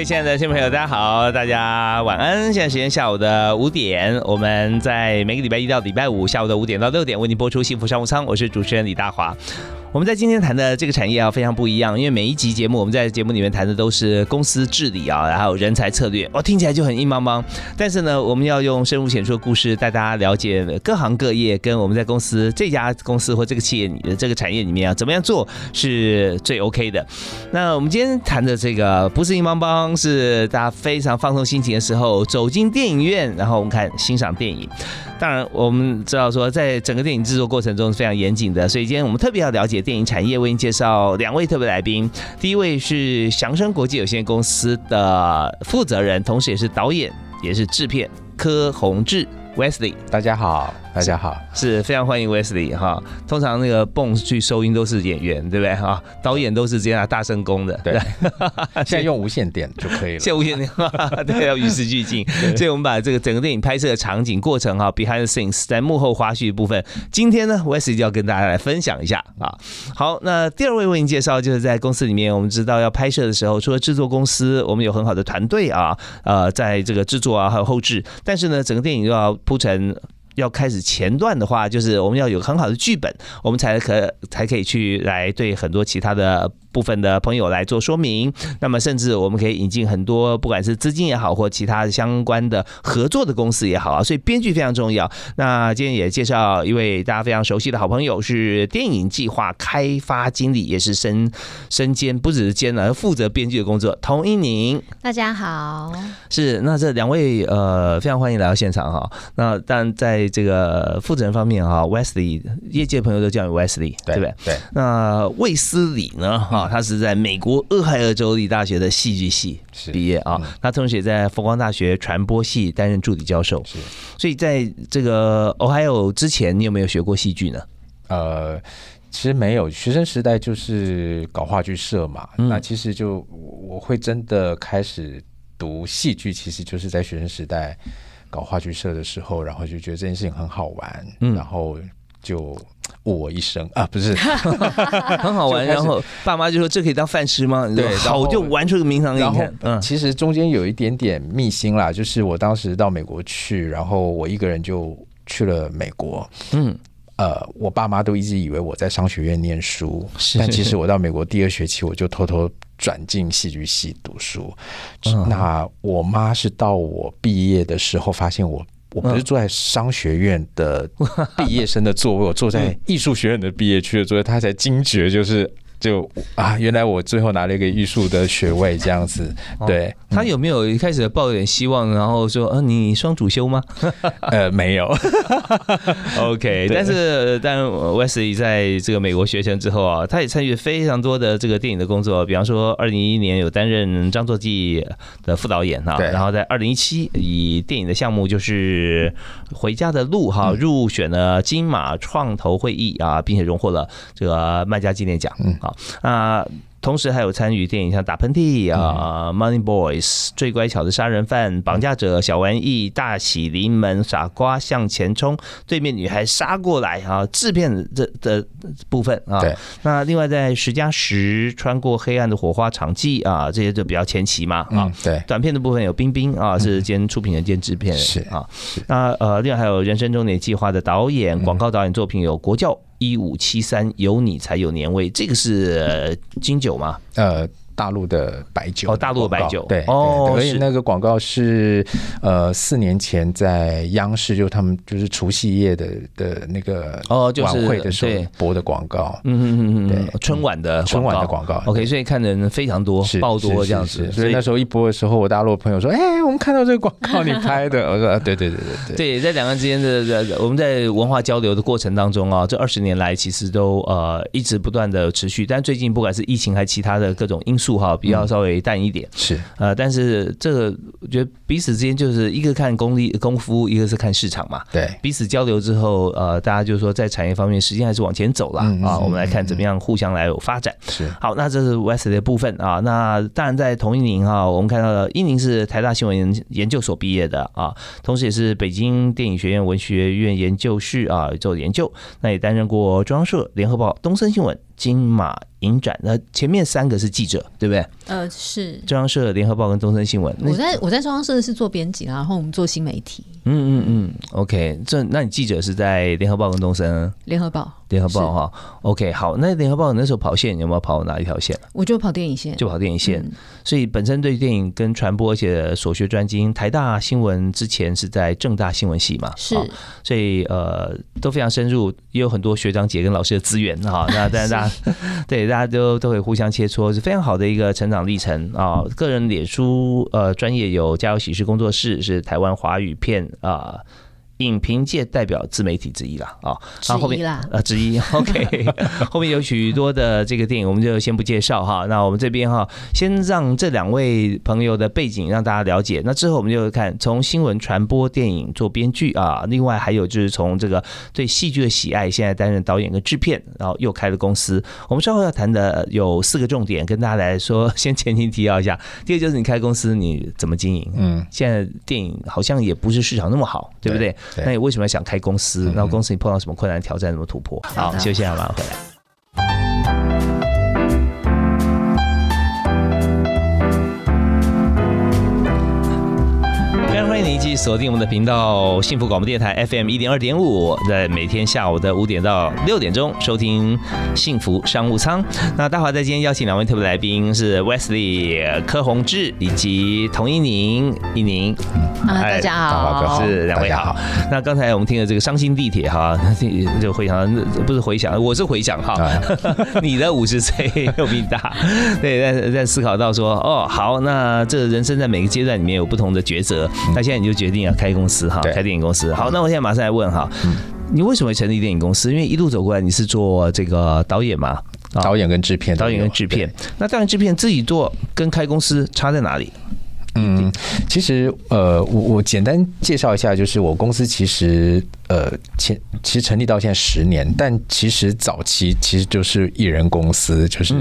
位亲爱的听众朋友，大家好，大家晚安。现在时间下午的五点，我们在每个礼拜一到礼拜五下午的五点到六点为您播出《幸福商务舱》，我是主持人李大华。我们在今天谈的这个产业啊，非常不一样，因为每一集节目我们在节目里面谈的都是公司治理啊，然后人才策略，哦，听起来就很硬邦邦。但是呢，我们要用深入浅出的故事带大家了解各行各业，跟我们在公司这家公司或这个企业里的这个产业里面啊，怎么样做是最 OK 的。那我们今天谈的这个不是硬邦邦，是大家非常放松心情的时候，走进电影院，然后我们看欣赏电影。当然，我们知道说，在整个电影制作过程中是非常严谨的，所以今天我们特别要了解电影产业，为您介绍两位特别来宾。第一位是祥生国际有限公司的负责人，同时也是导演，也是制片柯宏志 Wesley。大家好。大家好，是非常欢迎 Wesley 哈。通常那个蹦去收音都是演员，对不对哈？导演都是这样大声功的，对。现在用无线电就可以了，现在无线电，对，要与时俱进。所以我们把这个整个电影拍摄的场景过程哈，behind the scenes，在幕后花絮部分，今天呢，Wesley 就要跟大家来分享一下啊。好，那第二位为您介绍，就是在公司里面，我们知道要拍摄的时候，除了制作公司，我们有很好的团队啊，呃，在这个制作啊，还有后置，但是呢，整个电影又要铺成。要开始前段的话，就是我们要有很好的剧本，我们才可才可以去来对很多其他的。部分的朋友来做说明，那么甚至我们可以引进很多，不管是资金也好，或其他相关的合作的公司也好啊，所以编剧非常重要。那今天也介绍一位大家非常熟悉的好朋友，是电影计划开发经理，也是身身兼不只是兼了负责编剧的工作。童一宁，大家好，是那这两位呃非常欢迎来到现场哈。那但在这个负责人方面哈，Wesley 业界朋友都叫你 Wesley，对不对？对。那卫斯理呢？哈。啊，他是在美国俄亥俄州立大学的戏剧系毕业啊，他同时也在佛光大学传播系担任助理教授。是，所以在这个 Ohio 之前，你有没有学过戏剧呢？呃，其实没有，学生时代就是搞话剧社嘛。那其实就我会真的开始读戏剧，其实就是在学生时代搞话剧社的时候，然后就觉得这件事情很好玩，然后就。误我一生啊，不是 很好玩。然后爸妈就说：“这可以当饭吃吗？”对，好就玩出个名堂。你看，嗯，其实中间有一点点秘辛啦，就是我当时到美国去，然后我一个人就去了美国。嗯，呃，我爸妈都一直以为我在商学院念书，但其实我到美国第二学期，我就偷偷转进戏剧系读书。那我妈是到我毕业的时候发现我。我不是坐在商学院的毕业生的座位，我坐在艺术学院的毕业区的座位，他才惊觉就是。就啊，原来我最后拿了一个艺术的学位，这样子。对他有没有一开始抱一点希望，然后说，啊，你双主修吗？呃，没有。OK，但是但 Wesley 在这个美国学成之后啊，他也参与非常多的这个电影的工作，比方说二零一一年有担任张作骥的副导演哈，然后在二零一七以电影的项目就是《回家的路》哈入选了金马创投会议啊，并且荣获了这个麦家纪念奖。嗯，好。啊，同时还有参与电影像打喷嚏啊，《Money Boys》最乖巧的杀人犯、绑架者、小玩意、大喜临门、傻瓜向前冲、对面女孩杀过来啊，制片这的部分啊。对。那另外在十加十穿过黑暗的火花场记啊，这些就比较前期嘛啊。对。短片的部分有冰冰啊，是兼出品人兼制片人是啊。那呃，另外还有人生终点计划的导演、广告导演作品有国教。一五七三，有你才有年味，这个是金酒吗？呃。大陆的白酒哦，大陆的白酒。对哦，所以那个广告是呃四年前在央视就他们就是除夕夜的的那个哦，就是晚会的时候播的广告，嗯嗯嗯嗯，对，春晚的春晚的广告，OK，所以看的人非常多，爆多这样子，所以那时候一播的时候，我大陆朋友说，哎，我们看到这个广告你拍的，我说对对对对对，对，在两个人之间的我们在文化交流的过程当中啊，这二十年来其实都呃一直不断的持续，但最近不管是疫情还是其他的各种因素。术哈比较稍微淡一点，是呃，但是这个我觉得彼此之间就是一个看功力功夫，一个是看市场嘛。对，彼此交流之后，呃，大家就说在产业方面，时间还是往前走了啊。我们来看怎么样互相来有发展。是好，那这是 West 的部分啊。那当然在同一年哈，我们看到了一宁是台大新闻研研究所毕业的啊，同时也是北京电影学院文学院研究室啊做研究，那也担任过中央社、联合报、东森新闻。金马影展，那前面三个是记者，对不对？呃，是中央社、联合报跟东森新闻。我在我在中央社是做编辑然后我们做新媒体。嗯嗯嗯，OK，这那你记者是在联合报跟东森？联合报，联合报哈，OK，好，那联合报那时候跑线有没有跑哪一条线？我就跑电影线，就跑电影线，所以本身对电影跟传播而且所学专精。台大新闻之前是在正大新闻系嘛，是，所以呃都非常深入，也有很多学长姐跟老师的资源哈。那 但是大家对大家都都会互相切磋，是非常好的一个成长历程啊。个人脸书呃专业有家有喜事工作室，是台湾华语片啊。影评界代表自媒体之一啦，啊，然后后面呃之一，OK，后面有许多的这个电影，我们就先不介绍哈。那我们这边哈，先让这两位朋友的背景让大家了解。那之后我们就看从新闻传播电影做编剧啊，另外还有就是从这个对戏剧的喜爱，现在担任导演跟制片，然后又开了公司。我们稍后要谈的有四个重点，跟大家来说，先前情提要一下。第一个就是你开公司你怎么经营？嗯，现在电影好像也不是市场那么好，对不对？那你为什么要想开公司？然后公司你碰到什么困难挑战？怎么突破？好，休息一下，马上回来。迎你继续锁定我们的频道，幸福广播电台 FM 一点二点五，在每天下午的五点到六点钟收听幸福商务舱。那大华在今天邀请两位特别来宾是 Wesley 柯宏志以及童一宁一宁。啊，大家好，是两位好。那刚才我们听了这个伤心地铁哈，就回想不是回想，我是回想哈。你的五十岁又比你大，对，在在思考到说哦，好，那这人生在每个阶段里面有不同的抉择。那现在你就决定要开公司哈，开电影公司。好，那我现在马上来问哈，你为什么会成立电影公司？因为一路走过来你是做这个导演嘛，导演跟制片，导演跟制片。那导演制片自己做跟开公司差在哪里？嗯，其实呃，我我简单介绍一下，就是我公司其实呃前其实成立到现在十年，但其实早期其实就是艺人公司，就是。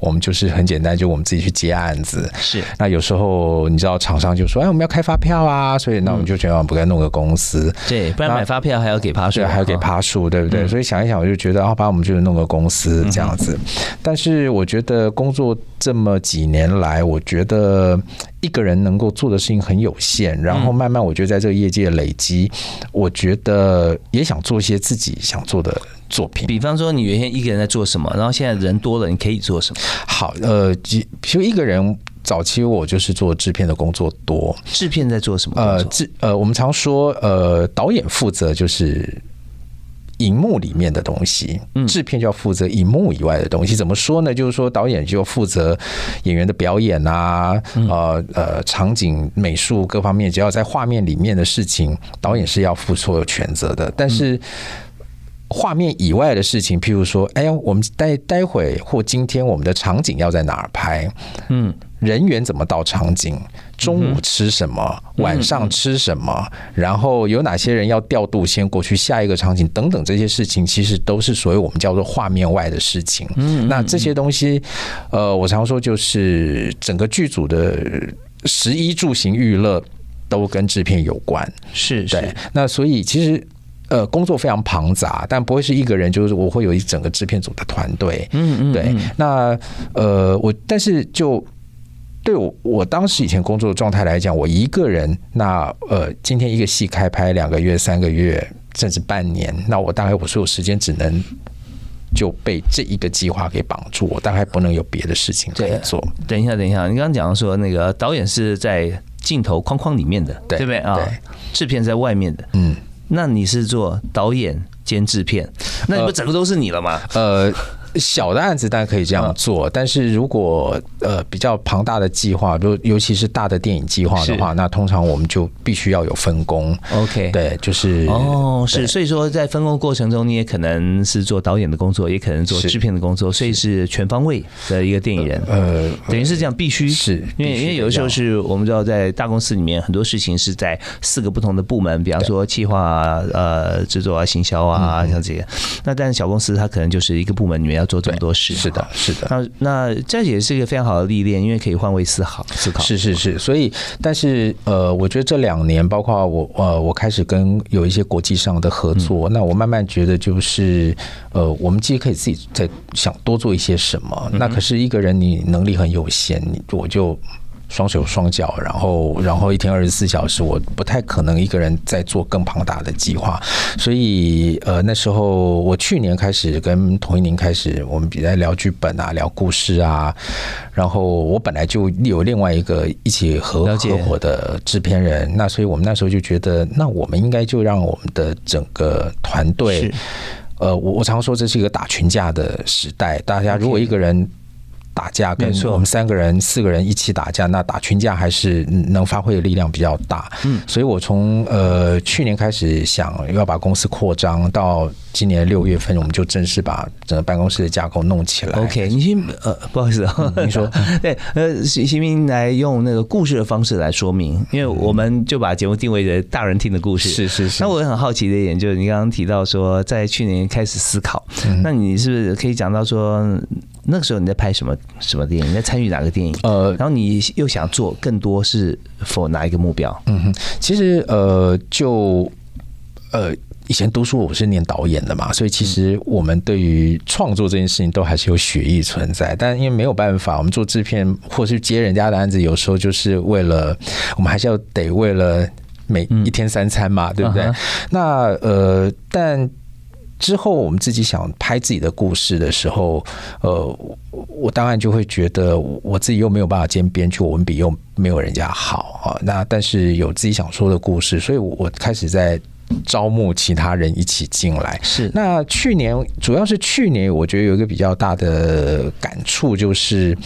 我们就是很简单，就我们自己去接案子。是，那有时候你知道厂商就说：“哎，我们要开发票啊！”所以那我们就觉得不该弄个公司。对，不然买发票还要给趴树，还要给趴树，对不对？所以想一想，我就觉得，啊，把我们就是弄个公司这样子。但是我觉得工作这么几年来，我觉得一个人能够做的事情很有限。然后慢慢，我觉得在这个业界累积，我觉得也想做一些自己想做的。作品，比方说你原先一个人在做什么，然后现在人多了，你可以做什么？好，呃，比如一个人早期我就是做制片的工作多，制片在做什么？呃，制呃，我们常说呃，导演负责就是荧幕里面的东西，制片就要负责荧幕以外的东西。怎么说呢？就是说导演就负责演员的表演啊，呃呃，场景、美术各方面，只要在画面里面的事情，导演是要负所有全责的。但是画面以外的事情，譬如说，哎呀，我们待待会或今天我们的场景要在哪儿拍？嗯，人员怎么到场景？中午吃什么？晚上吃什么？然后有哪些人要调度先过去下一个场景？等等这些事情，其实都是所谓我们叫做画面外的事情。嗯，那这些东西，呃，我常说就是整个剧组的十一住行娱乐都跟制片有关。是，对。那所以其实。呃，工作非常庞杂，但不会是一个人，就是我会有一整个制片组的团队。嗯嗯，对。那呃，我但是就对我我当时以前工作的状态来讲，我一个人，那呃，今天一个戏开拍两个月、三个月，甚至半年，那我大概我所有时间只能就被这一个计划给绑住，我大概不能有别的事情可以做。等一下，等一下，你刚刚讲说那个导演是在镜头框框里面的，对不对啊？制片在外面的，嗯。那你是做导演兼制片，那你不整个都是你了吗？呃，小的案子当然可以这样做，但是如果呃比较庞大的计划，就尤其是大的电影计划的话，那通常我们就必须要有分工。OK，对，就是哦，是，所以说在分工过程中，你也可能是做导演的工作，也可能做制片的工作，所以是全方位的一个电影人。呃，等于是这样，必须。是因为因为有的时候是我们知道在大公司里面很多事情是在四个不同的部门，比方说企划、呃制作啊、行销啊，像这些。那但是小公司它可能就是一个部门里面。要做这么多事，是的，是的。那那这也是一个非常好的历练，因为可以换位思考，思考。是是是。所以，但是呃，我觉得这两年，包括我呃，我开始跟有一些国际上的合作，那我慢慢觉得就是呃，我们其实可以自己在想多做一些什么。那可是一个人你能力很有限，你我就。双手双脚，然后然后一天二十四小时，我不太可能一个人在做更庞大的计划，所以呃那时候我去年开始跟童一宁开始，我们比在聊剧本啊，聊故事啊，然后我本来就有另外一个一起合合伙的制片人，那所以我们那时候就觉得，那我们应该就让我们的整个团队，呃，我我常说这是一个打群架的时代，大家如果一个人。打架跟我们三个人、四个人一起打架，那打群架还是能发挥的力量比较大。嗯，所以我从呃去年开始想要把公司扩张，到今年六月份，我们就正式把整个办公室的架构弄起来。OK，你先呃不好意思啊，你说 对呃，习习明来用那个故事的方式来说明，因为我们就把节目定位为大人听的故事。是是是。那我很好奇的一点就是，你刚刚提到说在去年开始思考，那你是不是可以讲到说？那个时候你在拍什么什么电影？你在参与哪个电影？呃，然后你又想做更多是否哪一个目标？嗯哼，其实呃，就呃，以前读书我是念导演的嘛，所以其实我们对于创作这件事情都还是有血意存在。但因为没有办法，我们做制片或是接人家的案子，有时候就是为了我们还是要得为了每一天三餐嘛，对不对？那呃，但。之后，我们自己想拍自己的故事的时候，呃，我当然就会觉得我自己又没有办法兼编剧，文笔又没有人家好啊。那但是有自己想说的故事，所以我开始在。招募其他人一起进来是。那去年主要是去年，我觉得有一个比较大的感触，就是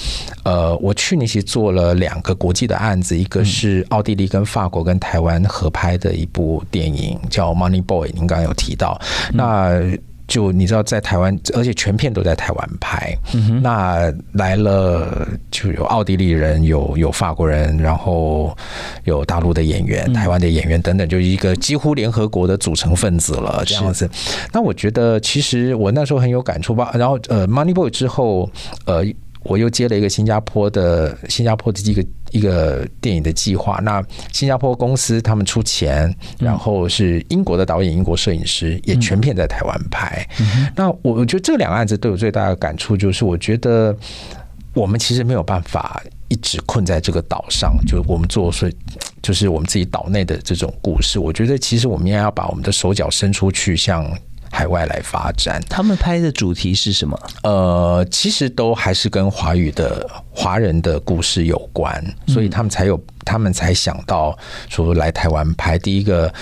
呃，我去年其实做了两个国际的案子，一个是奥地利跟法国跟台湾合拍的一部电影，叫《Money Boy》，您刚刚有提到那。就你知道，在台湾，而且全片都在台湾拍。那来了就有奥地利人，有有法国人，然后有大陆的演员、台湾的演员等等，就一个几乎联合国的组成分子了这样子。那我觉得，其实我那时候很有感触吧。然后呃，Money Boy 之后，呃。我又接了一个新加坡的新加坡的一个一个电影的计划。那新加坡公司他们出钱，然后是英国的导演、英国摄影师也全片在台湾拍。那我我觉得这两个案子对我最大的感触，就是我觉得我们其实没有办法一直困在这个岛上，就我们做所以就是我们自己岛内的这种故事。我觉得其实我们应该要把我们的手脚伸出去，像。海外来发展，他们拍的主题是什么？呃，其实都还是跟华语的华人的故事有关，所以他们才有，他们才想到说来台湾拍。第一个，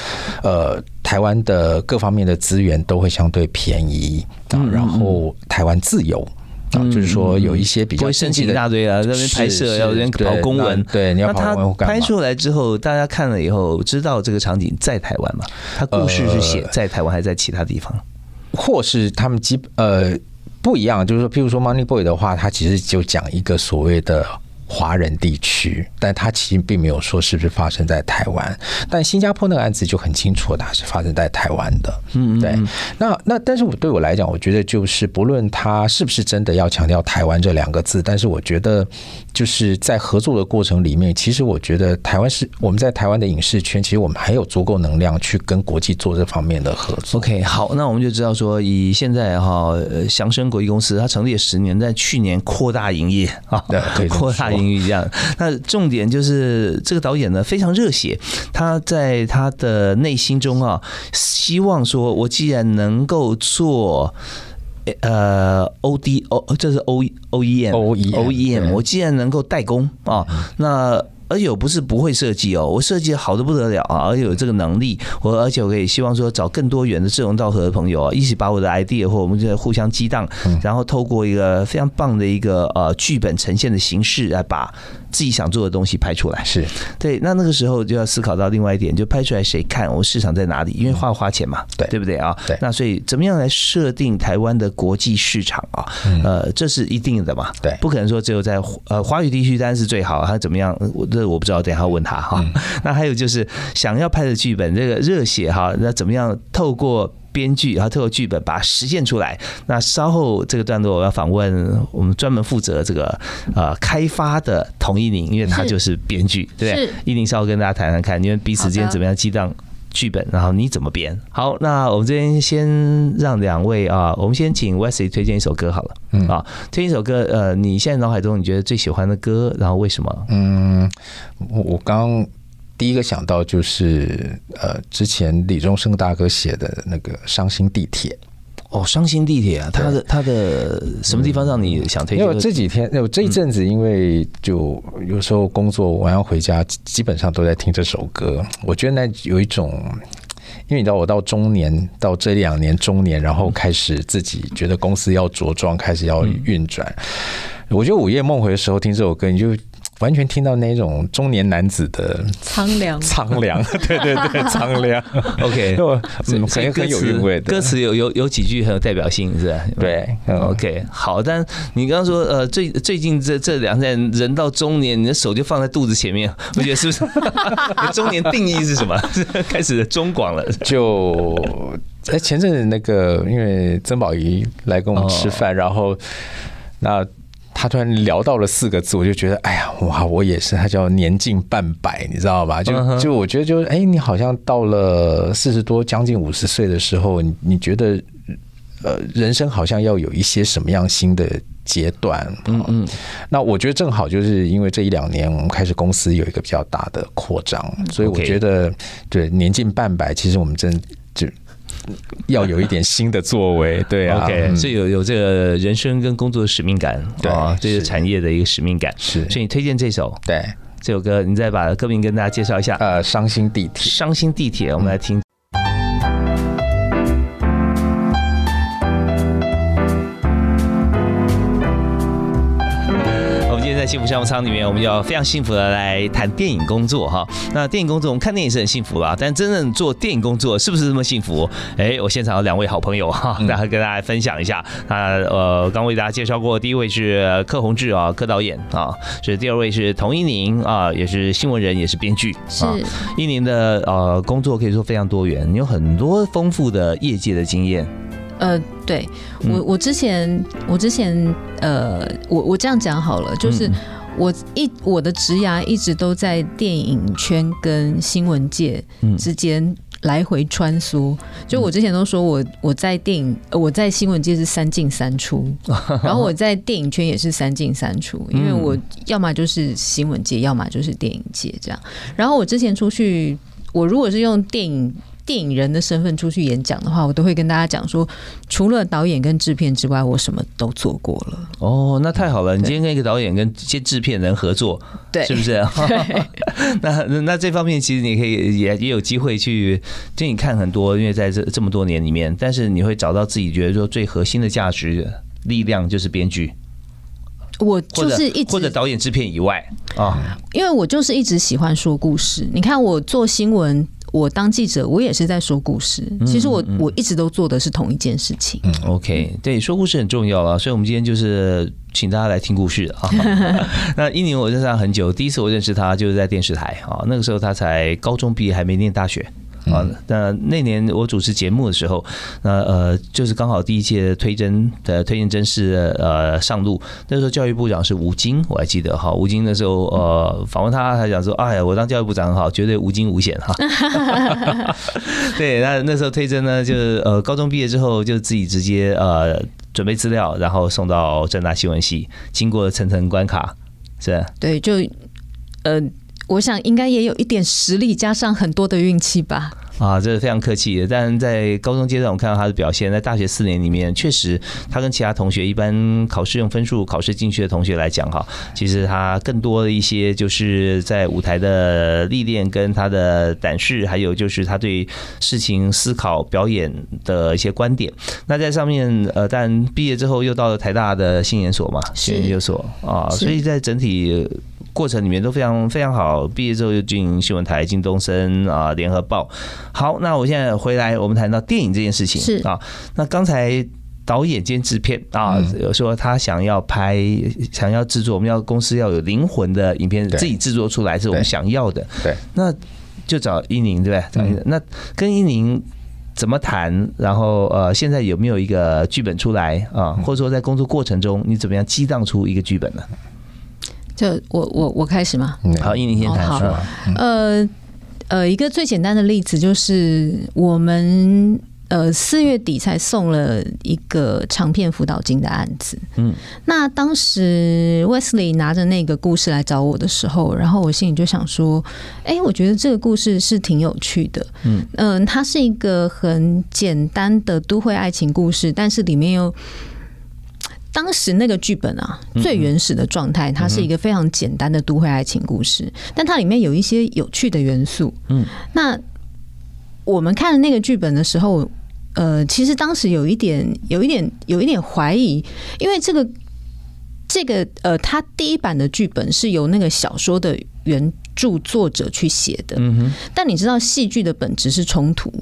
呃，台湾的各方面的资源都会相对便宜，然后台湾自由啊，就是说有一些比较申请一大堆啊，那边拍摄要人跑公文，对，你要跑公文拍出来之后，大家看了以后知道这个场景在台湾嘛？他故事是写在台湾还是在其他地方？或是他们基呃不一样，就是说，譬如说《Money Boy》的话，它其实就讲一个所谓的。华人地区，但他其实并没有说是不是发生在台湾。但新加坡那个案子就很清楚，它是发生在台湾的。嗯，对。那那，但是我对我来讲，我觉得就是不论他是不是真的要强调台湾这两个字，但是我觉得就是在合作的过程里面，其实我觉得台湾是我们在台湾的影视圈，其实我们还有足够能量去跟国际做这方面的合作。OK，好，那我们就知道说，以现在哈祥生国际公司，它成立了十年，在去年扩大营业啊，对，扩大营。业这样，那重点就是这个导演呢非常热血，他在他的内心中啊，希望说，我既然能够做呃 O D O，这是 O O E M O E O E M，我既然能够代工啊，那而且我不是不会设计哦，我设计好的不得了啊，而且有这个能力，我而且我可以希望说找更多元的志同道合的朋友啊，一起把我的 idea 或我们就互相激荡，然后透过一个非常棒的一个呃剧本呈现的形式来把自己想做的东西拍出来。是对，那那个时候就要思考到另外一点，就拍出来谁看，我们市场在哪里？因为花花钱嘛，对对不对啊？对那所以怎么样来设定台湾的国际市场啊？呃，这是一定的嘛？对不可能说只有在呃华语地区当然是最好，他怎么样？我这我不知道，等一下问他哈。那还有就是想要拍的剧本，这个热血哈，那怎么样透过？编剧，然后透过剧本把它实现出来。那稍后这个段落，我要访问我们专门负责这个呃开发的童一宁，因为他就是编剧，对不对？一宁稍后跟大家谈谈看，因为彼此之间怎么样激荡剧本，然后你怎么编？好，那我们这边先让两位啊，我们先请 Wesley 推荐一首歌好了。嗯啊，推荐一首歌，呃，你现在脑海中你觉得最喜欢的歌，然后为什么？嗯，我我刚。第一个想到就是呃，之前李宗盛大哥写的那个《伤心地铁》哦，《伤心地铁》啊，他的他的什么地方让你想推荐？因为这几天，我这一阵子，因为就有时候工作完要回家，基本上都在听这首歌。我觉得那有一种，因为你知道，我到中年，到这两年中年，然后开始自己觉得公司要茁壮，开始要运转。我觉得午夜梦回的时候听这首歌，你就。完全听到那种中年男子的苍凉，苍凉，对对对，苍凉。OK，很很有韵味的歌词，有有有几句很有代表性，是吧？对，OK，好。但你刚刚说，呃，最最近这这两年，人到中年，你的手就放在肚子前面，我觉得是不是？中年定义是什么？开始中广了。就哎，前阵子那个，因为曾宝仪来跟我们吃饭，然后那。他突然聊到了四个字，我就觉得，哎呀，哇，我也是。他叫年近半百，你知道吧？就就我觉得，就是哎，你好像到了四十多，将近五十岁的时候，你你觉得，呃，人生好像要有一些什么样新的阶段？嗯嗯。那我觉得正好就是因为这一两年，我们开始公司有一个比较大的扩张，所以我觉得，对年近半百，其实我们真就。要有一点新的作为，对啊，OK，所以有有这个人生跟工作的使命感，对啊，这是产业的一个使命感，是。所以你推荐这首，对这首歌，你再把歌名跟大家介绍一下。呃，伤心地铁，伤心地铁，我们来听。在幸福项目舱里面，我们要非常幸福的来谈电影工作哈。那电影工作，我们看电影是很幸福啦，但真正做电影工作是不是这么幸福？哎，我现场有两位好朋友哈，然后跟大家分享一下。那呃，刚为大家介绍过，第一位是柯宏志啊，柯导演啊，是第二位是童一宁啊，也是新闻人，也是编剧。是一宁的呃工作可以说非常多元，你有很多丰富的业界的经验。呃，对我，我之前，我之前，呃，我我这样讲好了，就是我一我的职涯一直都在电影圈跟新闻界之间来回穿梭。就我之前都说我我在电影，我在新闻界是三进三出，然后我在电影圈也是三进三出，因为我要么就是新闻界，要么就是电影界这样。然后我之前出去，我如果是用电影。电影人的身份出去演讲的话，我都会跟大家讲说，除了导演跟制片之外，我什么都做过了。哦，那太好了！你今天跟一个导演跟一些制片人合作，对，是不是？那那这方面其实你可以也也有机会去，就你看很多，因为在这这么多年里面，但是你会找到自己觉得说最核心的价值力量就是编剧。我就是一直或者导演制片以外啊，因为我就是一直喜欢说故事。你看我做新闻。我当记者，我也是在说故事。其实我我一直都做的是同一件事情。嗯，OK，对，说故事很重要啊，所以我们今天就是请大家来听故事啊。那一宁我认识他很久，第一次我认识他就是在电视台啊，那个时候他才高中毕业，还没念大学。啊，那那年我主持节目的时候，那呃，就是刚好第一届推甄的推荐甄试呃上路，那时候教育部长是吴京，我还记得哈，吴京那时候呃访问他，他讲说，哎呀，我当教育部长很好，绝对无惊无险哈。对，那那时候推甄呢，就是呃高中毕业之后就自己直接呃准备资料，然后送到正大新闻系，经过层层关卡，是对，就呃。我想应该也有一点实力，加上很多的运气吧。啊，这是非常客气的。但在高中阶段，我看到他的表现，在大学四年里面，确实他跟其他同学一般考试用分数考试进去的同学来讲，哈，其实他更多的一些就是在舞台的历练，跟他的胆识，还有就是他对事情思考、表演的一些观点。那在上面，呃，但毕业之后又到了台大的新研所嘛，新研究所啊，所以在整体。过程里面都非常非常好，毕业之后又进新闻台、进东森啊、联合报。好，那我现在回来，我们谈到电影这件事情是啊。那刚才导演兼制片啊，有说他想要拍、想要制作，我们要公司要有灵魂的影片，自己制作出来是我们想要的。对，那就找伊宁，对不对？那跟伊宁怎么谈？然后呃，现在有没有一个剧本出来啊？或者说在工作过程中，你怎么样激荡出一个剧本呢？就我我我开始吗？好，印尼先谈说。呃呃，一个最简单的例子就是我们呃四月底才送了一个长片辅导金的案子。嗯，那当时 Wesley 拿着那个故事来找我的时候，然后我心里就想说，哎，我觉得这个故事是挺有趣的。嗯嗯，它是一个很简单的都会爱情故事，但是里面有。当时那个剧本啊，最原始的状态，它是一个非常简单的都会爱情故事，但它里面有一些有趣的元素。嗯，那我们看那个剧本的时候，呃，其实当时有一点、有一点、有一点怀疑，因为这个这个呃，它第一版的剧本是由那个小说的原著作者去写的。嗯哼，但你知道戏剧的本质是冲突。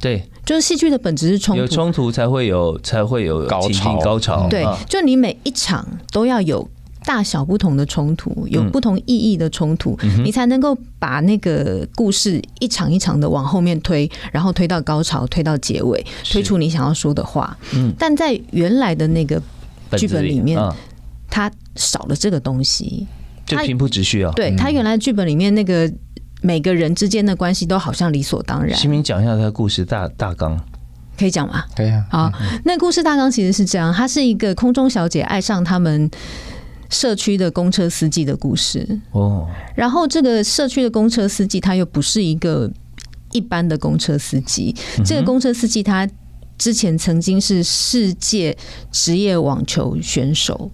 对，就是戏剧的本质是冲突，有冲突才会有才会有高潮。高潮。对，就你每一场都要有大小不同的冲突，有不同意义的冲突，你才能够把那个故事一场一场的往后面推，然后推到高潮，推到结尾，推出你想要说的话。嗯，但在原来的那个剧本里面，它少了这个东西，就平铺直叙啊。对他原来剧本里面那个。每个人之间的关系都好像理所当然。新民讲一下他的故事大大纲，可以讲吗？可以啊。好，那故事大纲其实是这样：，他是一个空中小姐爱上他们社区的公车司机的故事。哦。然后这个社区的公车司机他又不是一个一般的公车司机，这个公车司机他之前曾经是世界职业网球选手。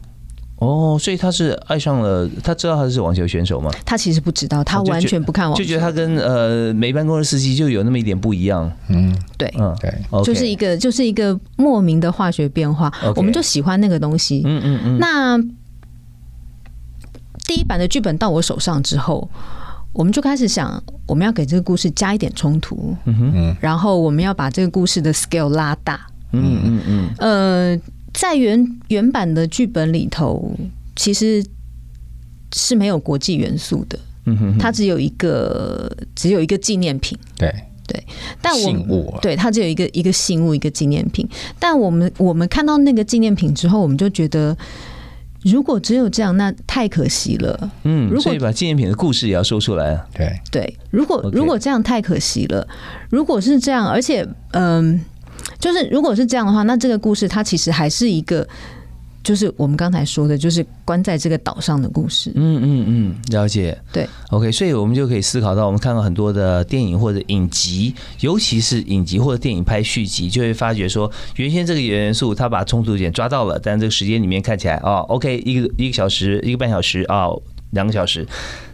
哦，所以他是爱上了，他知道他是网球选手吗？他其实不知道，他完全不看网，就觉得他跟呃每班公的司机就有那么一点不一样。嗯，对，嗯，对，就是一个就是一个莫名的化学变化，我们就喜欢那个东西。嗯嗯嗯。那第一版的剧本到我手上之后，我们就开始想，我们要给这个故事加一点冲突。嗯哼，然后我们要把这个故事的 scale 拉大。嗯嗯嗯。呃。在原原版的剧本里头，其实是没有国际元素的。嗯哼，它只有一个，只有一个纪念品。对对，但我对它只有一个一个信物，一个纪念品。但我们我们看到那个纪念品之后，我们就觉得，如果只有这样，那太可惜了。嗯，如果把纪念品的故事也要说出来啊。对对，如果如果这样太可惜了。如果是这样，而且嗯。就是如果是这样的话，那这个故事它其实还是一个，就是我们刚才说的，就是关在这个岛上的故事。嗯嗯嗯，了解。对，OK，所以我们就可以思考到，我们看到很多的电影或者影集，尤其是影集或者电影拍续集，就会发觉说，原先这个元素它把冲突点抓到了，但这个时间里面看起来哦，OK，一个一个小时，一个半小时啊，两个小时。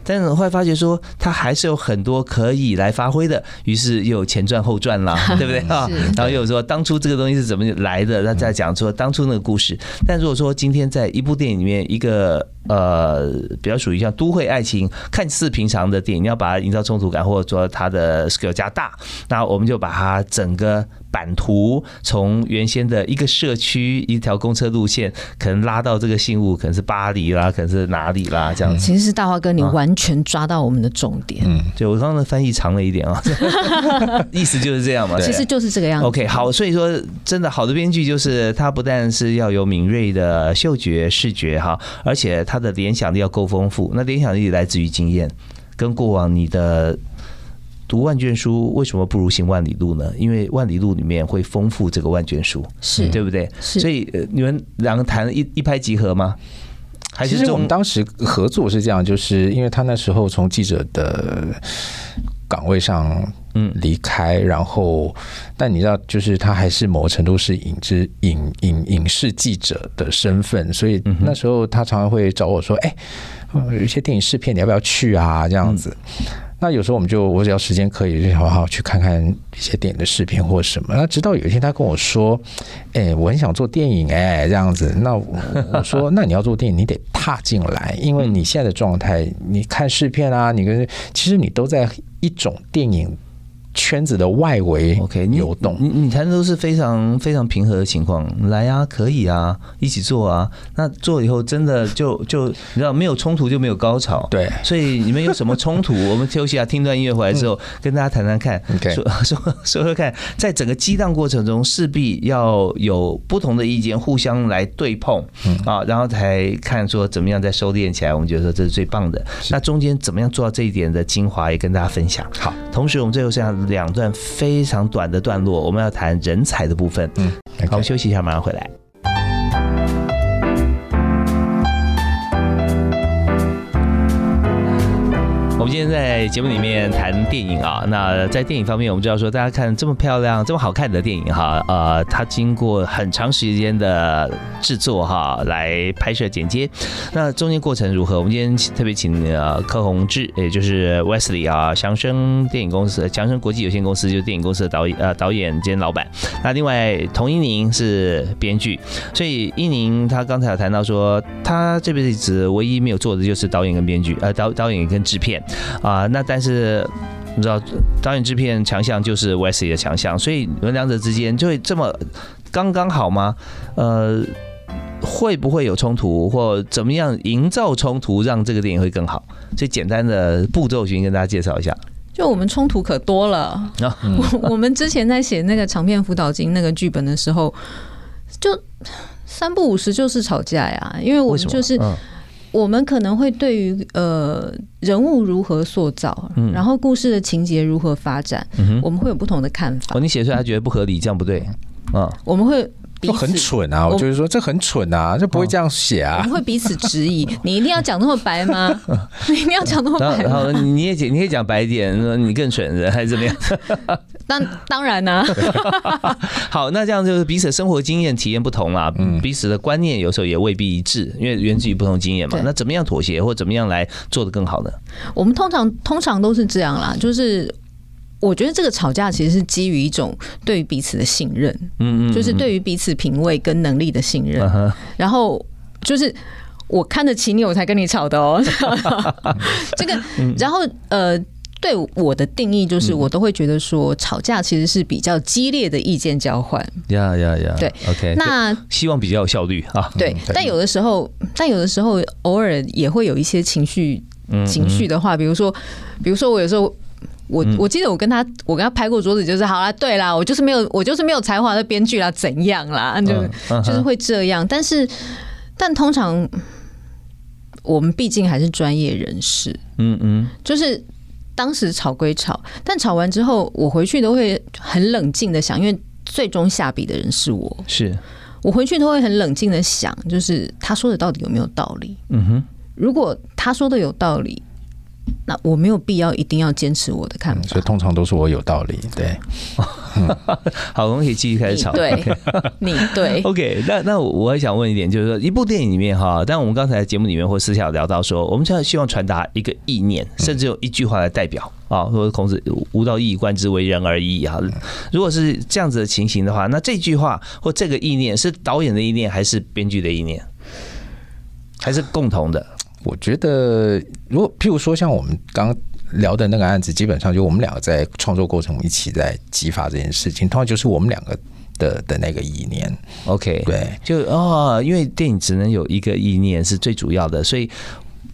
但是后来发觉说，他还是有很多可以来发挥的，于是又有前传后传啦，对不对啊？然后又说当初这个东西是怎么来的，那再讲说当初那个故事。但如果说今天在一部电影里面，一个呃比较属于像都会爱情，看似平常的电影，你要把它营造冲突感，或者说它的 scale 加大，那我们就把它整个。版图从原先的一个社区一条公车路线，可能拉到这个信物，可能是巴黎啦，可能是哪里啦，这样子。其实是大华哥，你完全抓到我们的重点。嗯，对我刚刚的翻译长了一点啊，意思就是这样嘛。其实就是这个样子。OK，好，所以说真的好的编剧就是他不但是要有敏锐的嗅觉、视觉哈，而且他的联想力要够丰富。那联想力来自于经验，跟过往你的。读万卷书为什么不如行万里路呢？因为万里路里面会丰富这个万卷书，是对不对？所以你们两个谈一一拍即合吗？还是我们当时合作是这样，就是因为他那时候从记者的岗位上嗯离开，然后但你知道，就是他还是某程度是影之影影影视记者的身份，所以那时候他常常会找我说：“哎，有一些电影试片，你要不要去啊？”这样子。那有时候我们就我只要时间可以，就好好去看看一些电影的视频或什么。那直到有一天他跟我说：“哎，我很想做电影，哎，这样子。”那我说：“ 那你要做电影，你得踏进来，因为你现在的状态，你看试片啊，你跟其实你都在一种电影。”圈子的外围，OK，流动，你你谈的都是非常非常平和的情况，来啊，可以啊，一起做啊。那做以后，真的就就你知道，没有冲突就没有高潮，对。所以你们有什么冲突？我们休息啊，听段音乐回来之后，跟大家谈谈看，说说说说看，在整个激荡过程中，势必要有不同的意见互相来对碰啊，然后才看说怎么样再收敛起来。我们觉得说这是最棒的。那中间怎么样做到这一点的精华，也跟大家分享。好，同时我们最后剩下。两段非常短的段落，我们要谈人才的部分。嗯，好，我们休息一下，马上回来。今天在节目里面谈电影啊，那在电影方面，我们知道说，大家看这么漂亮、这么好看的电影哈，呃，它经过很长时间的制作哈，来拍摄剪接，那中间过程如何？我们今天特别请呃柯宏志，也就是 Wesley 啊，祥生电影公司、祥生国际有限公司就是电影公司的导演呃导演兼老板。那另外童一宁是编剧，所以一宁他刚才有谈到说，他这辈子唯一没有做的就是导演跟编剧，呃导导演跟制片。啊，那但是你知道导演制片强项就是 Wesley 的强项，所以你们两者之间就会这么刚刚好吗？呃，会不会有冲突，或怎么样营造冲突，让这个电影会更好？最简单的步骤，先跟大家介绍一下。就我们冲突可多了。我我们之前在写那个长片辅导金那个剧本的时候，就三不五时就是吵架呀，因为我们就是。我们可能会对于呃人物如何塑造，然后故事的情节如何发展，我们会有不同的看法。哦，你写出来觉得不合理，这样不对啊？我们会就很蠢啊！我就是说这很蠢啊，就不会这样写啊。我们会彼此质疑，你一定要讲那么白吗？你一定要讲那么白？然后你也讲，你可以讲白一点，说你更蠢人，还是怎么样？当当然呢，好，那这样就是彼此生活经验体验不同啦，彼此的观念有时候也未必一致，因为源自于不同经验嘛。那怎么样妥协，或怎么样来做的更好呢？我们通常通常都是这样啦，就是我觉得这个吵架其实是基于一种对于彼此的信任，嗯嗯，就是对于彼此品味跟能力的信任，然后就是我看得起你，我才跟你吵的哦，这个，然后呃。对我的定义就是，我都会觉得说，吵架其实是比较激烈的意见交换。呀呀呀！对，OK。那希望比较有效率啊。对，但有的时候，但有的时候，偶尔也会有一些情绪，情绪的话，比如说，比如说，我有时候，我我记得我跟他，我跟他拍过桌子，就是好啦，对啦，我就是没有，我就是没有才华的编剧啦，怎样啦？就就是会这样。但是，但通常我们毕竟还是专业人士，嗯嗯，就是。当时吵归吵，但吵完之后，我回去都会很冷静的想，因为最终下笔的人是我。是我回去都会很冷静的想，就是他说的到底有没有道理？嗯哼，如果他说的有道理。那我没有必要一定要坚持我的看法，所以通常都是我有道理。对，好，我们可以继续开始吵。对，你对。OK，那那我还想问一点，就是说一部电影里面哈，但我们刚才节目里面或私下有聊到说，我们现在希望传达一个意念，甚至用一句话来代表啊，说孔子无道一以贯之，为人而已啊。如果是这样子的情形的话，那这句话或这个意念是导演的意念，还是编剧的意念，还是共同的？我觉得，如果譬如说像我们刚聊的那个案子，基本上就我们两个在创作过程一起在激发这件事情，通常就是我们两个的的那个意念。OK，对，就哦，因为电影只能有一个意念是最主要的，所以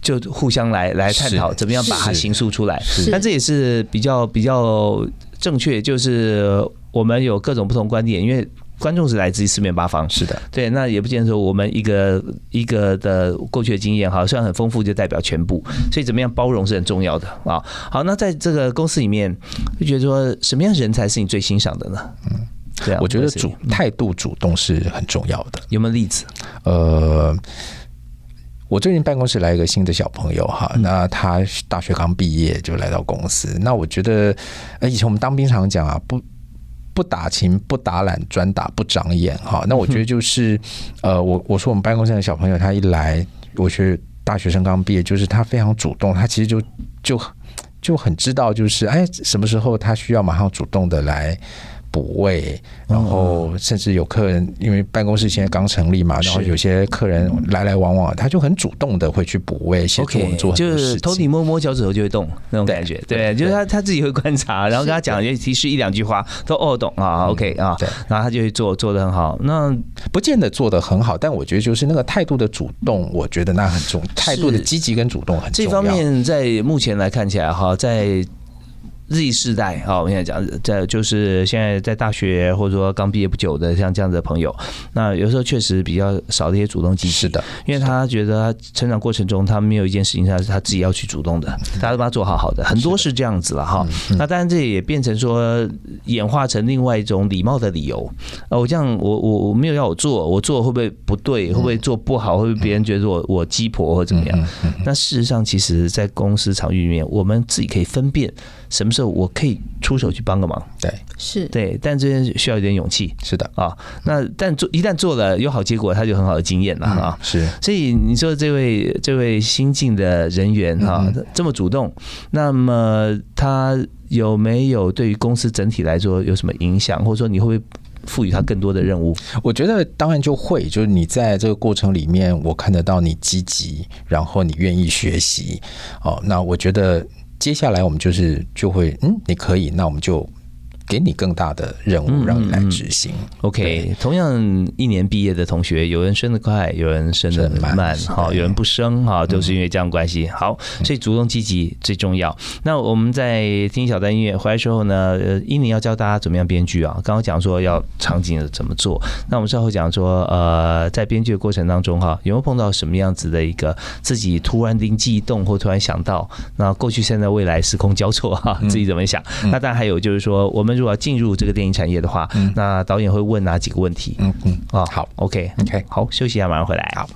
就互相来来探讨怎么样把它形塑出来。但这也是比较比较正确，就是我们有各种不同观点，因为。观众是来自于四面八方，是的，对，那也不见得说我们一个一个的过去的经验哈，虽然很丰富，就代表全部，所以怎么样包容是很重要的啊。好，那在这个公司里面，就觉得说什么样人才是你最欣赏的呢？嗯，对啊，我觉得主态度主动是很重要的。有没有例子？呃，我最近办公室来一个新的小朋友哈，那他大学刚毕业就来到公司。那我觉得，呃，以前我们当兵常讲啊，不不打勤不打懒，专打不长眼哈。那我觉得就是，呃，我我说我们办公室的小朋友他一来，我觉得大学生刚毕业，就是他非常主动，他其实就就就很知道，就是哎，什么时候他需要马上主动的来。补位，然后甚至有客人，因为办公室现在刚成立嘛，然后有些客人来来往往，他就很主动的会去补位，协助我们做就是头顶摸摸脚趾头就会动那种感觉，对，就是他他自己会观察，然后跟他讲，也提示一两句话，都哦懂啊，OK 啊，对，然后他就会做做的很好，那不见得做的很好，但我觉得就是那个态度的主动，我觉得那很重，态度的积极跟主动很重要。这方面在目前来看起来哈，在。Z 世代哈，我现在讲，在就是现在在大学或者说刚毕业不久的像这样子的朋友，那有时候确实比较少的一些主动积极，是的，因为他觉得他成长过程中他没有一件事情他是他自己要去主动的，大家都帮他做好好的，很多是这样子了哈。那当然这也变成说演化成另外一种礼貌的理由，呃，我这样我我我没有要我做，我做会不会不对，会不会做不好，会不会别人觉得我我鸡婆或怎么样？那事实上，其实在公司场域里面，我们自己可以分辨。什么时候我可以出手去帮个忙？对，是对，但这边需要一点勇气。是的啊，那但做一旦做了有好结果，他就很好的经验了啊。是，所以你说这位这位新进的人员哈，这么主动，那么他有没有对于公司整体来说有什么影响，或者说你会不会赋予他更多的任务？我觉得当然就会，就是你在这个过程里面，我看得到你积极，然后你愿意学习。哦，那我觉得。接下来我们就是就会嗯，你可以，那我们就。给你更大的任务，让你来执行。OK，同样一年毕业的同学，有人升得快，有人升得慢，好，有人不升，哈，都是因为这样关系。好，所以主动积极最重要。那我们在听小段音乐回来之后呢，呃，一宁要教大家怎么样编剧啊？刚刚讲说要场景怎么做，那我们稍后讲说，呃，在编剧的过程当中，哈，有没有碰到什么样子的一个自己突然灵机一动，或突然想到，那过去、现在、未来时空交错，哈，自己怎么想？那当然还有就是说，我们。如果要进入这个电影产业的话，那导演会问哪几个问题？嗯嗯啊，好，OK，OK，好，休息一下，马上回来。好。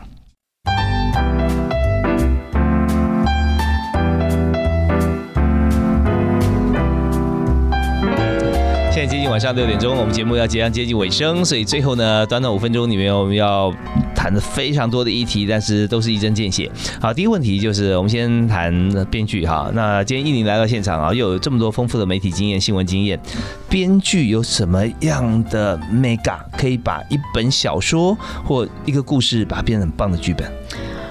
现在接近晚上六点钟，我们节目要即将接近尾声，所以最后呢，短短五分钟里面，我们要。谈的非常多的议题，但是都是一针见血。好，第一个问题就是我们先谈编剧哈。那今天一宁来到现场啊，又有这么多丰富的媒体经验、新闻经验，编剧有什么样的 mega 可以把一本小说或一个故事把它变成很棒的剧本？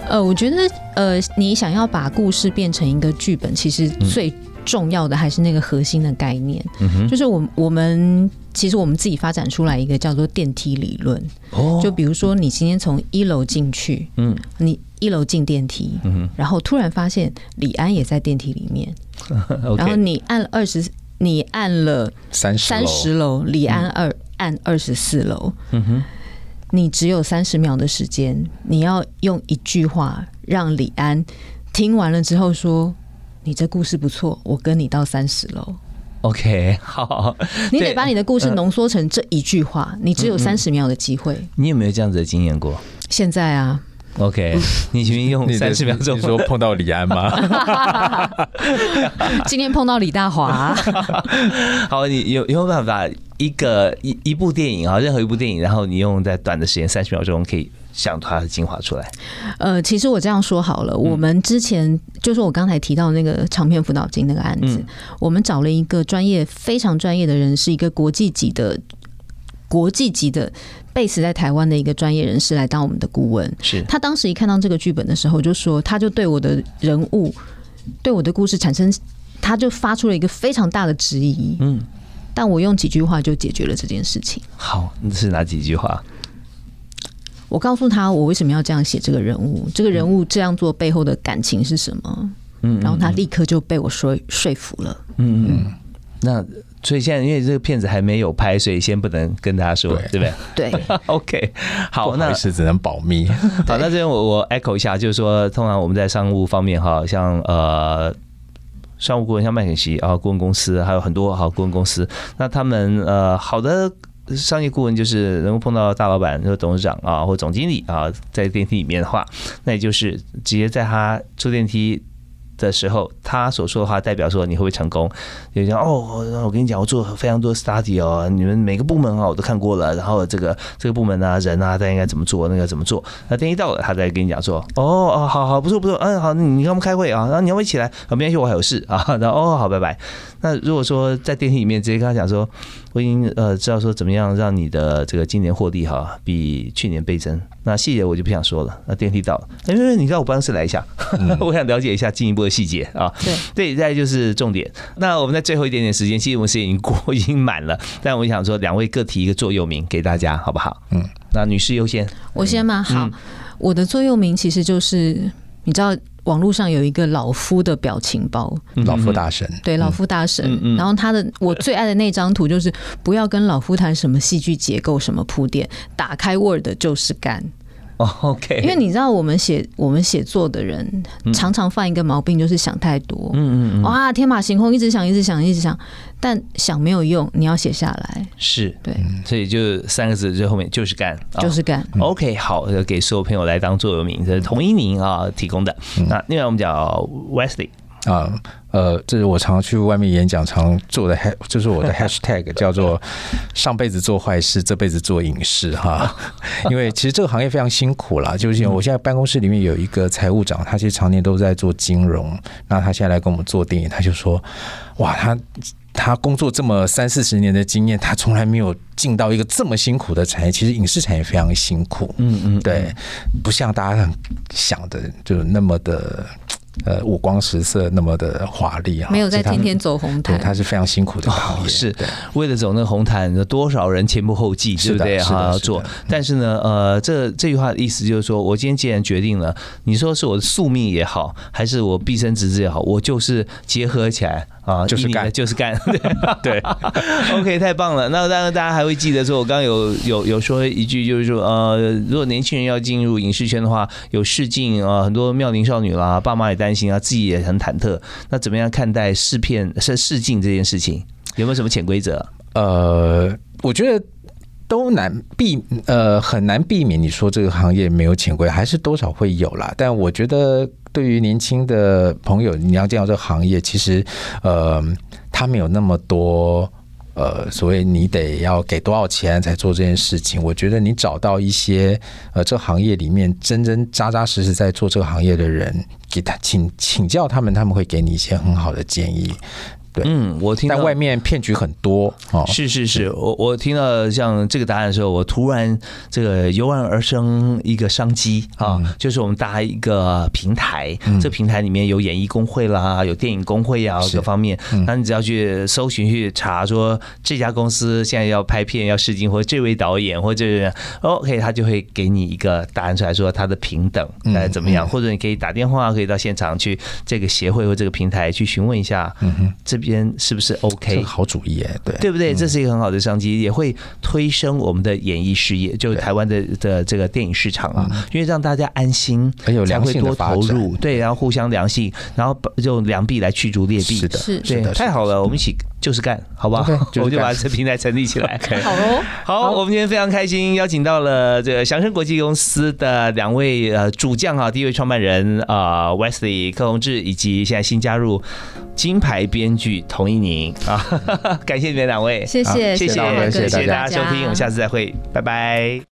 呃，我觉得呃，你想要把故事变成一个剧本，其实最重要的还是那个核心的概念，就是我我们。其实我们自己发展出来一个叫做电梯理论，哦，就比如说你今天从一楼进去，嗯，你一楼进电梯，嗯然后突然发现李安也在电梯里面，然后你按二十，你按了三三十楼，李安二按二十四楼，嗯哼，你只有三十秒的时间，你要用一句话让李安听完了之后说，你这故事不错，我跟你到三十楼。OK，好，你得把你的故事浓缩成这一句话，你只有三十秒的机会。你有没有这样子的经验过？现在啊，OK，你请用三十秒钟说碰到李安吗？今天碰到李大华。好，你有有没有办法一个一一部电影啊，任何一部电影，然后你用在短的时间三十秒钟可以。想它的精华出来。呃，其实我这样说好了，我们之前就是我刚才提到那个长篇辅导金那个案子，我们找了一个专业非常专业的人，是一个国际级的国际级的 base 在台湾的一个专业人士来当我们的顾问。是他当时一看到这个剧本的时候，就说他就对我的人物、对我的故事产生，他就发出了一个非常大的质疑。嗯，但我用几句话就解决了这件事情。好，是哪几句话？我告诉他我为什么要这样写这个人物，这个人物这样做背后的感情是什么？嗯，然后他立刻就被我说说服了。嗯嗯，那所以现在因为这个片子还没有拍，所以先不能跟大家说，对不对？对。OK，好，那是只能保密。好，那这边我我 echo 一下，就是说，通常我们在商务方面，哈，像呃，商务顾问，像麦肯锡啊，顾问公司，还有很多好顾问公司，那他们呃，好的。商业顾问就是能够碰到大老板、或董事长啊，或总经理啊，在电梯里面的话，那也就是直接在他坐电梯。的时候，他所说的话代表说你会不会成功？就像哦，我跟你讲，我做非常多 study 哦，你们每个部门啊我都看过了，然后这个这个部门啊人啊，他应该怎么做，那个怎么做？那电梯到了，他再跟你讲说，哦哦，好好，不错不错，嗯好，你跟我们开会啊，然后你要不要一起来？啊，没关系，我还有事啊，然后哦好，拜拜。那如果说在电梯里面直接跟他讲说，我已经呃知道说怎么样让你的这个今年获利哈比去年倍增，那细节我就不想说了。那电梯到了，因为你到我办公室来一下，我想了解一下进一步的细节啊。对对，再就是重点。那我们在最后一点点时间，其实我们时间已经过，已经满了。但我想说，两位各提一个座右铭给大家，好不好？嗯，那女士优先，我先吗？好，我的座右铭其实就是你知道。网络上有一个老夫的表情包，老夫大神，对老夫大神。然后他的我最爱的那张图就是不要跟老夫谈什么戏剧结构、什么铺垫，打开 Word 就是干。OK，因为你知道我们写我们写作的人常常犯一个毛病，就是想太多。嗯嗯嗯，哇，天马行空，一直想，一直想，一直想，但想没有用，你要写下来。是对，所以就三个字，最后面就是干，就是干。OK，好，给所有朋友来当座右铭，这是同一名啊提供的。那另外我们讲 Wesley。啊，呃，这是我常去外面演讲常做的，就是我的 hashtag 叫做 上辈子做坏事，这辈子做影视哈。因为其实这个行业非常辛苦啦，就是我现在办公室里面有一个财务长，他其实常年都在做金融，那他现在来跟我们做电影，他就说，哇，他他工作这么三四十年的经验，他从来没有进到一个这么辛苦的产业。其实影视产业非常辛苦，嗯嗯，对，不像大家想的就那么的。呃，五光十色那么的华丽啊，没有在天天走红毯，他是非常辛苦的行业，是为了走那个红毯，多少人前仆后继，对不对？哈，要做。但是呢，呃，这这句话的意思就是说，我今天既然决定了，你说是我的宿命也好，还是我毕生职志也好，我就是结合起来。啊，就是干，就是干，对，OK，太棒了。那当然，大家还会记得说，我刚刚有有有说一句，就是说，呃，如果年轻人要进入影视圈的话，有试镜啊，很多妙龄少女啦，爸妈也担心啊，自己也很忐忑。那怎么样看待试片、试试镜这件事情？有没有什么潜规则？呃，我觉得都难避，呃，很难避免。你说这个行业没有潜规，还是多少会有啦。但我觉得。对于年轻的朋友，你要进入这个行业，其实，呃，他没有那么多，呃，所谓你得要给多少钱才做这件事情。我觉得你找到一些，呃，这行业里面真真扎扎实实在做这个行业的人，给他请请教他们，他们会给你一些很好的建议。对，嗯，我听但外面骗局很多。哦。是是是，我我听到像这个答案的时候，我突然这个油然而生一个商机啊，就是我们搭一个平台，这平台里面有演艺工会啦，有电影工会啊，各方面。那你只要去搜寻去查，说这家公司现在要拍片要试镜，或者这位导演或者 OK，他就会给你一个答案出来，说他的平等呃怎么样，或者你可以打电话，可以到现场去这个协会或这个平台去询问一下，嗯哼，这。边是不是 OK？好主意哎，对。对不对？这是一个很好的商机，也会推升我们的演艺事业，就是台湾的的这个电影市场啊，因为让大家安心，很有良性多投入，对，然后互相良性，然后用良币来驱逐劣币，是的，是。的，太好了，我们一起就是干，好不好？我们就把这平台成立起来，好哦。好，我们今天非常开心，邀请到了这个祥生国际公司的两位呃主将啊，第一位创办人啊，Wesley 柯宏志，以及现在新加入金牌编剧。童一宁 啊，感谢你们两位，谢谢谢谢谢谢大家收听，我们下次再会，拜拜。